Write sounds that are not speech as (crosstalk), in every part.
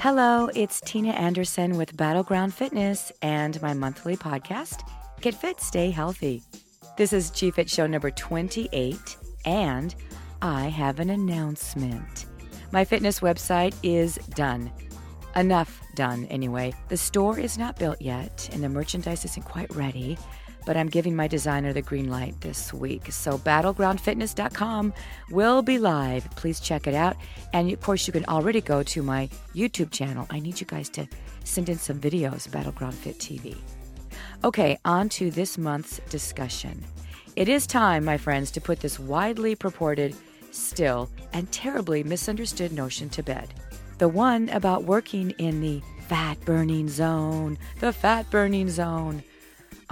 Hello, it's Tina Anderson with Battleground Fitness and my monthly podcast, Get Fit, Stay Healthy. This is G Fit Show number 28, and I have an announcement. My fitness website is done. Enough done, anyway. The store is not built yet, and the merchandise isn't quite ready but I'm giving my designer the green light this week. So battlegroundfitness.com will be live. Please check it out. And of course, you can already go to my YouTube channel. I need you guys to send in some videos, Battleground Fit TV. Okay, on to this month's discussion. It is time, my friends, to put this widely purported, still, and terribly misunderstood notion to bed. The one about working in the fat burning zone, the fat burning zone.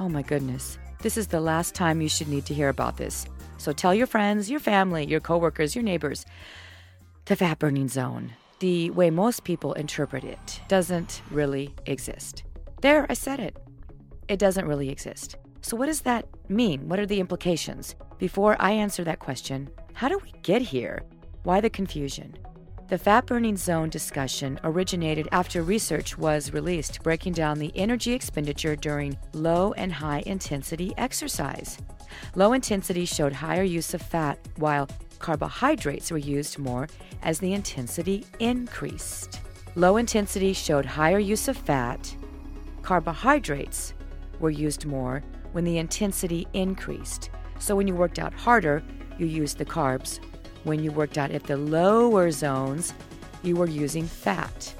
Oh my goodness. This is the last time you should need to hear about this. So tell your friends, your family, your coworkers, your neighbors. The fat burning zone, the way most people interpret it, doesn't really exist. There, I said it. It doesn't really exist. So, what does that mean? What are the implications? Before I answer that question, how do we get here? Why the confusion? The fat burning zone discussion originated after research was released breaking down the energy expenditure during low and high intensity exercise. Low intensity showed higher use of fat, while carbohydrates were used more as the intensity increased. Low intensity showed higher use of fat, carbohydrates were used more when the intensity increased. So when you worked out harder, you used the carbs when you worked out at the lower zones, you were using fat.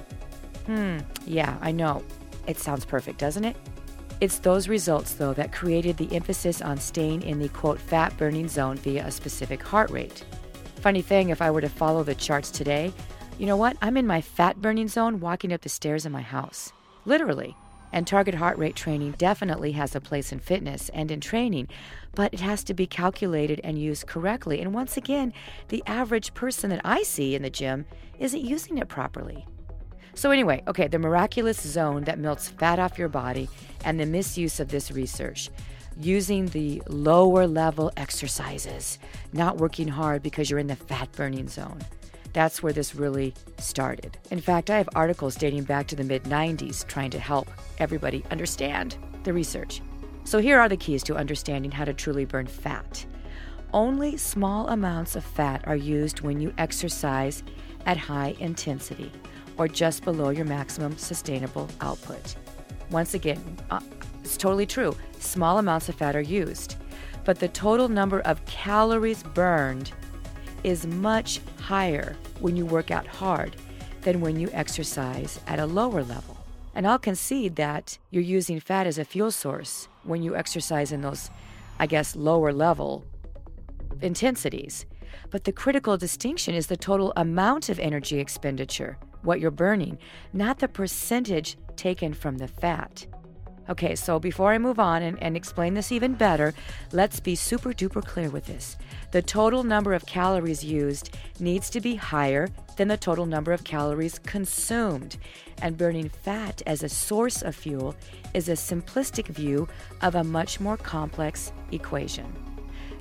Hmm, yeah, I know. It sounds perfect, doesn't it? It's those results, though, that created the emphasis on staying in the quote fat burning zone via a specific heart rate. Funny thing, if I were to follow the charts today, you know what? I'm in my fat burning zone walking up the stairs in my house. Literally. And target heart rate training definitely has a place in fitness and in training, but it has to be calculated and used correctly. And once again, the average person that I see in the gym isn't using it properly. So, anyway, okay, the miraculous zone that melts fat off your body and the misuse of this research. Using the lower level exercises, not working hard because you're in the fat burning zone. That's where this really started. In fact, I have articles dating back to the mid 90s trying to help everybody understand the research. So here are the keys to understanding how to truly burn fat. Only small amounts of fat are used when you exercise at high intensity or just below your maximum sustainable output. Once again, uh, it's totally true. Small amounts of fat are used, but the total number of calories burned is much higher when you work out hard than when you exercise at a lower level. And I'll concede that you're using fat as a fuel source when you exercise in those, I guess, lower level intensities. But the critical distinction is the total amount of energy expenditure, what you're burning, not the percentage taken from the fat. Okay, so before I move on and, and, explain this even better, let's be super duper clear with this. The total number of calories used needs to be higher than the total number of calories consumed. And burning fat as a source of fuel is a simplistic view of a much more complex equation.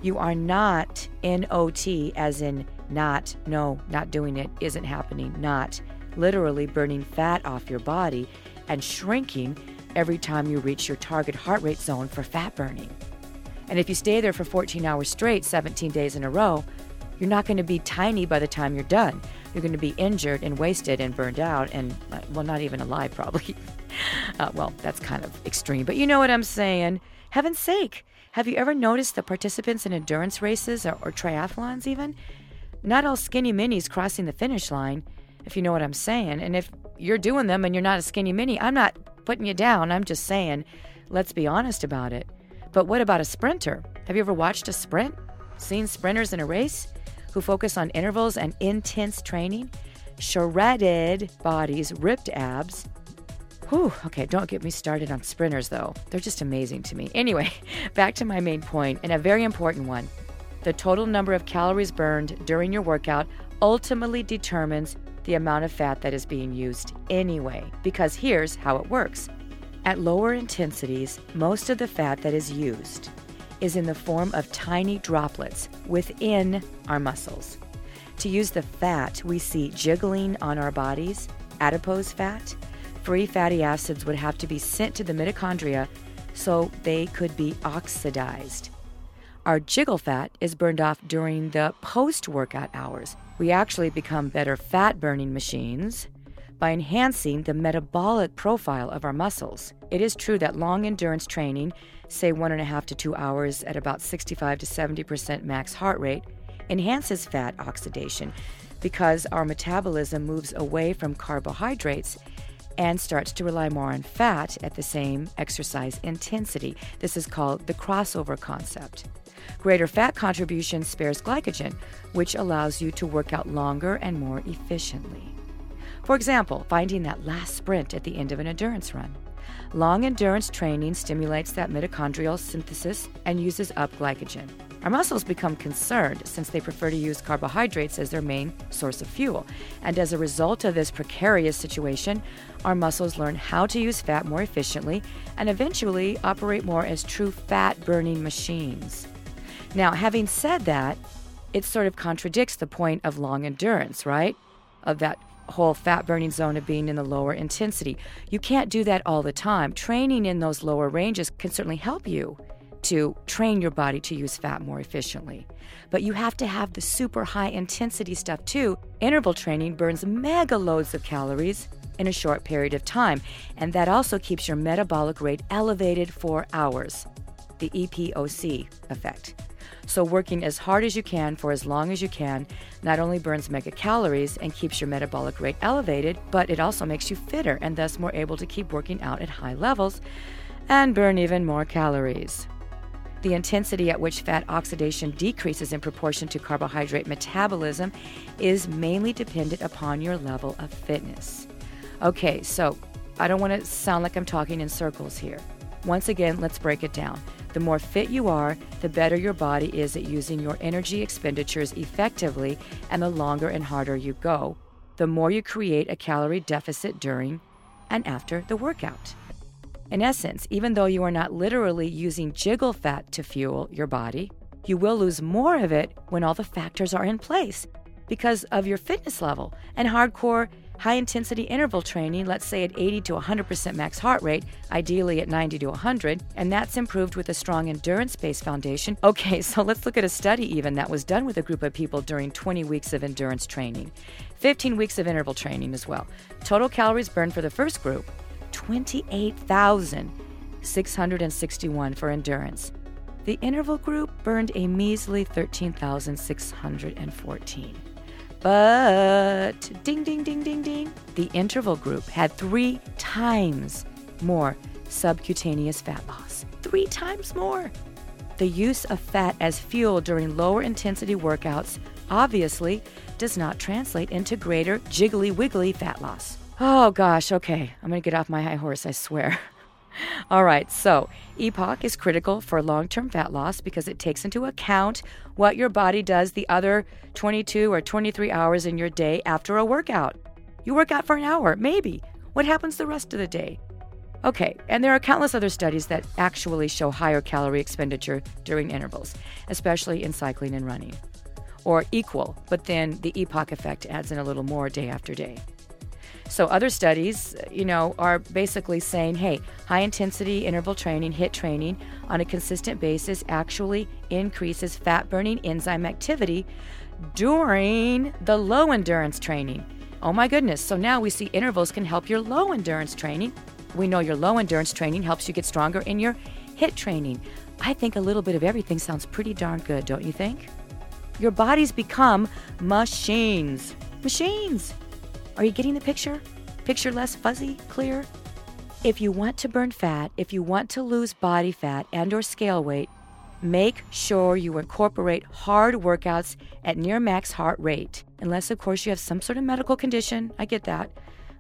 You are not NOT, as in not, no, not doing it, isn't happening, not literally burning fat off your body and shrinking every time you reach your target heart rate zone for fat burning. And if you stay there for 14 hours straight, 17 days in a row, you're not going to be tiny by the time you're done. You're going to be injured and wasted and burned out and, uh, well, not even alive, (laughs) probably. uh, well, that's kind of extreme, but you know what I'm saying. Heaven's sake, have you ever noticed the participants in endurance races or, or triathlons, even? Not all skinny minis crossing the finish line, if you know what I'm saying. And if you're doing them and you're not a skinny mini, I'm not putting you down. I'm just saying, let's be honest about it. But what about a sprinter? Have you ever watched a sprint? Seen sprinters in a race who focus on intervals and intense training? Shredded bodies, ripped abs. Whew, okay, don't get me started on sprinters though. They're just amazing to me. Anyway, (laughs) back to my main point, and a very important one. The total number of calories burned during your workout ultimately determines the amount of fat that is being used anyway, because here's how it works. At lower intensities, most of the fat that is used is in the form of tiny droplets within our muscles. To use the fat we see jiggling on our bodies, adipose fat, free fatty acids would have to be sent to the mitochondria so they could be oxidized. Our jiggle fat is burned off during the post workout hours. We actually become better fat burning machines by enhancing the metabolic profile of our muscles. It is true that long endurance training, say one and a half to two hours at about 65 to 70% max heart rate, enhances fat oxidation because our metabolism moves away from carbohydrates and starts to rely more on fat at the same exercise intensity. This is called the crossover concept. Greater fat contribution spares glycogen, which allows you to work out longer and more efficiently. For example, finding that last sprint at the end of an endurance run. Long endurance training stimulates that mitochondrial synthesis and uses up glycogen. Our muscles become concerned since they prefer to use carbohydrates as their main source of fuel. And as a result of this precarious situation, our muscles learn how to use fat more efficiently and eventually operate more as true fat burning machines. Now, having said that, it sort of contradicts the point of long endurance, right? Of that whole fat burning zone of being in the lower intensity. You can't do that all the time. Training in those lower ranges can certainly help you to train your body to use fat more efficiently. But you have to have the super high intensity stuff too. Interval training burns mega loads of calories in a short period of time, and that also keeps your metabolic rate elevated for hours. The EPOC effect. So, working as hard as you can for as long as you can not only burns mega calories and keeps your metabolic rate elevated, but it also makes you fitter and thus more able to keep working out at high levels and burn even more calories. The intensity at which fat oxidation decreases in proportion to carbohydrate metabolism is mainly dependent upon your level of fitness. Okay, so I don't want to sound like I'm talking in circles here. Once again, let's break it down. The more fit you are, the better your body is at using your energy expenditures effectively, and the longer and harder you go, the more you create a calorie deficit during and after the workout. In essence, even though you are not literally using jiggle fat to fuel your body, you will lose more of it when all the factors are in place because of your fitness level and hardcore high intensity interval training, let's say at 80 to 100% max heart rate, ideally at 90 to 100, and that's improved with a strong endurance based foundation. (laughs) Okay, so let's look at a study even that was done with a group of people during 20 weeks of endurance training, 15 weeks of interval training as well. Total calories burned for the first group 28,661 for endurance. The interval group burned a measly 13,614. But ding, ding, ding, ding, ding, the interval group had three times more subcutaneous fat loss. Three times more. The use of fat as fuel during lower intensity workouts obviously does not translate into greater jiggly wiggly fat loss. Oh gosh, okay, I'm gonna get off my high horse, I swear. (laughs) (laughs) All right, so EPOC is critical for long term fat loss because it takes into account what your body does the other 22 or 23 hours in your day after a workout. You work out for an hour, maybe. What happens the rest of the day? Okay, and there are countless other studies that actually show higher calorie expenditure during intervals, especially in cycling and running. Or equal, but then the EPOC effect adds in a little more day after day. So other studies, you know, are basically saying, hey, high intensity interval training, HIIT training on a consistent basis actually increases fat burning enzyme activity during the low endurance training. Oh my goodness. So now we see intervals can help your low endurance training. We know your low endurance training helps you get stronger in your HIIT training. I think a little bit of everything sounds pretty darn good, don't you think? Your bodies become machines. Machines. Are you getting the picture? Picture less fuzzy, clear? If you want to burn fat, if you want to lose body fat and or scale weight, make sure you incorporate hard workouts at near max heart rate. Unless of course you have some sort of medical condition, I get that.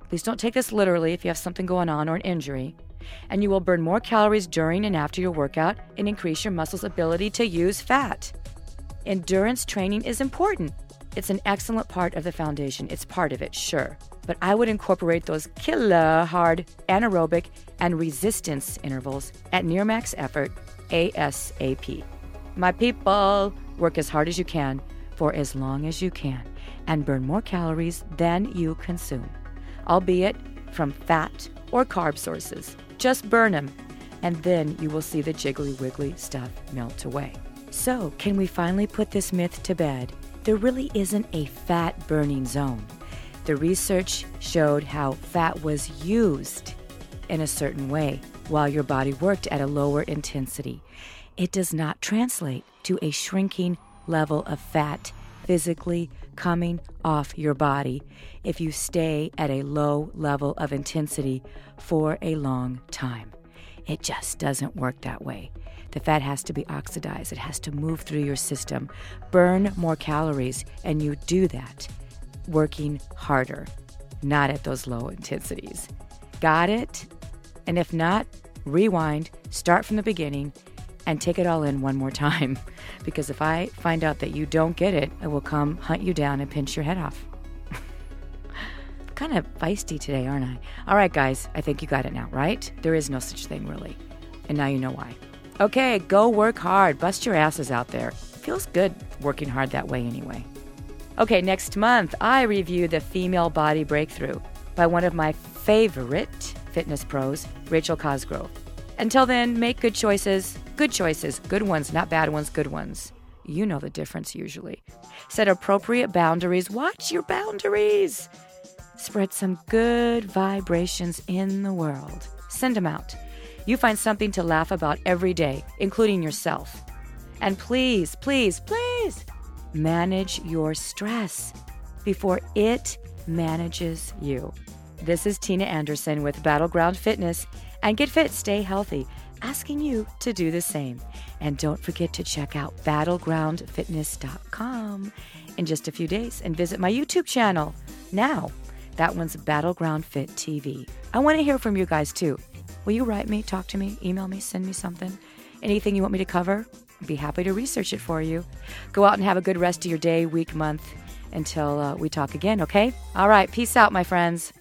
Please don't take this literally if you have something going on or an injury. And you will burn more calories during and after your workout and increase your muscles' ability to use fat. Endurance training is important. It's an excellent part of the foundation. It's part of it, sure. But I would incorporate those killer hard anaerobic and resistance intervals at near max effort ASAP. My people, work as hard as you can for as long as you can and burn more calories than you consume. albeit from fat or carb sources. Just burn them, and then you will see the jiggly wiggly stuff melt away. So, can we finally put this myth to bed? There really isn't a fat burning zone. The research showed how fat was used in a certain way while your body worked at a lower intensity. It does not translate to a shrinking level of fat physically coming off your body if you stay at a low level of intensity for a long time. It just doesn't work that way. The fat has to be oxidized, it has to move through your system, burn more calories, and you do that working harder, not at those low intensities. Got it? And if not, rewind, start from the beginning, and take it all in one more time. (laughs) Because if I find out that you don't get it, I will come hunt you down and pinch your head off. Kind of feisty today, aren't I? All right, guys, I think you got it now, right? There is no such thing, really. And now you know why. Okay, go work hard. Bust your asses out there. Feels good working hard that way, anyway. Okay, next month, I review The Female Body Breakthrough by one of my favorite fitness pros, Rachel Cosgrove. Until then, make good choices. Good choices. Good ones, not bad ones, good ones. You know the difference usually. Set appropriate boundaries. Watch your boundaries. Spread some good vibrations in the world. Send them out. You find something to laugh about every day, including yourself. And please, please, please manage your stress before it manages you. This is Tina Anderson with Battleground Fitness and Get Fit, Stay Healthy, asking you to do the same. And don't forget to check out battlegroundfitness.com in just a few days and visit my YouTube channel now. That one's Battleground Fit TV. I want to hear from you guys too. Will you write me, talk to me, email me, send me something? Anything you want me to cover? I'd be happy to research it for you. Go out and have a good rest of your day, week, month until uh, we talk again, okay? All right, peace out, my friends.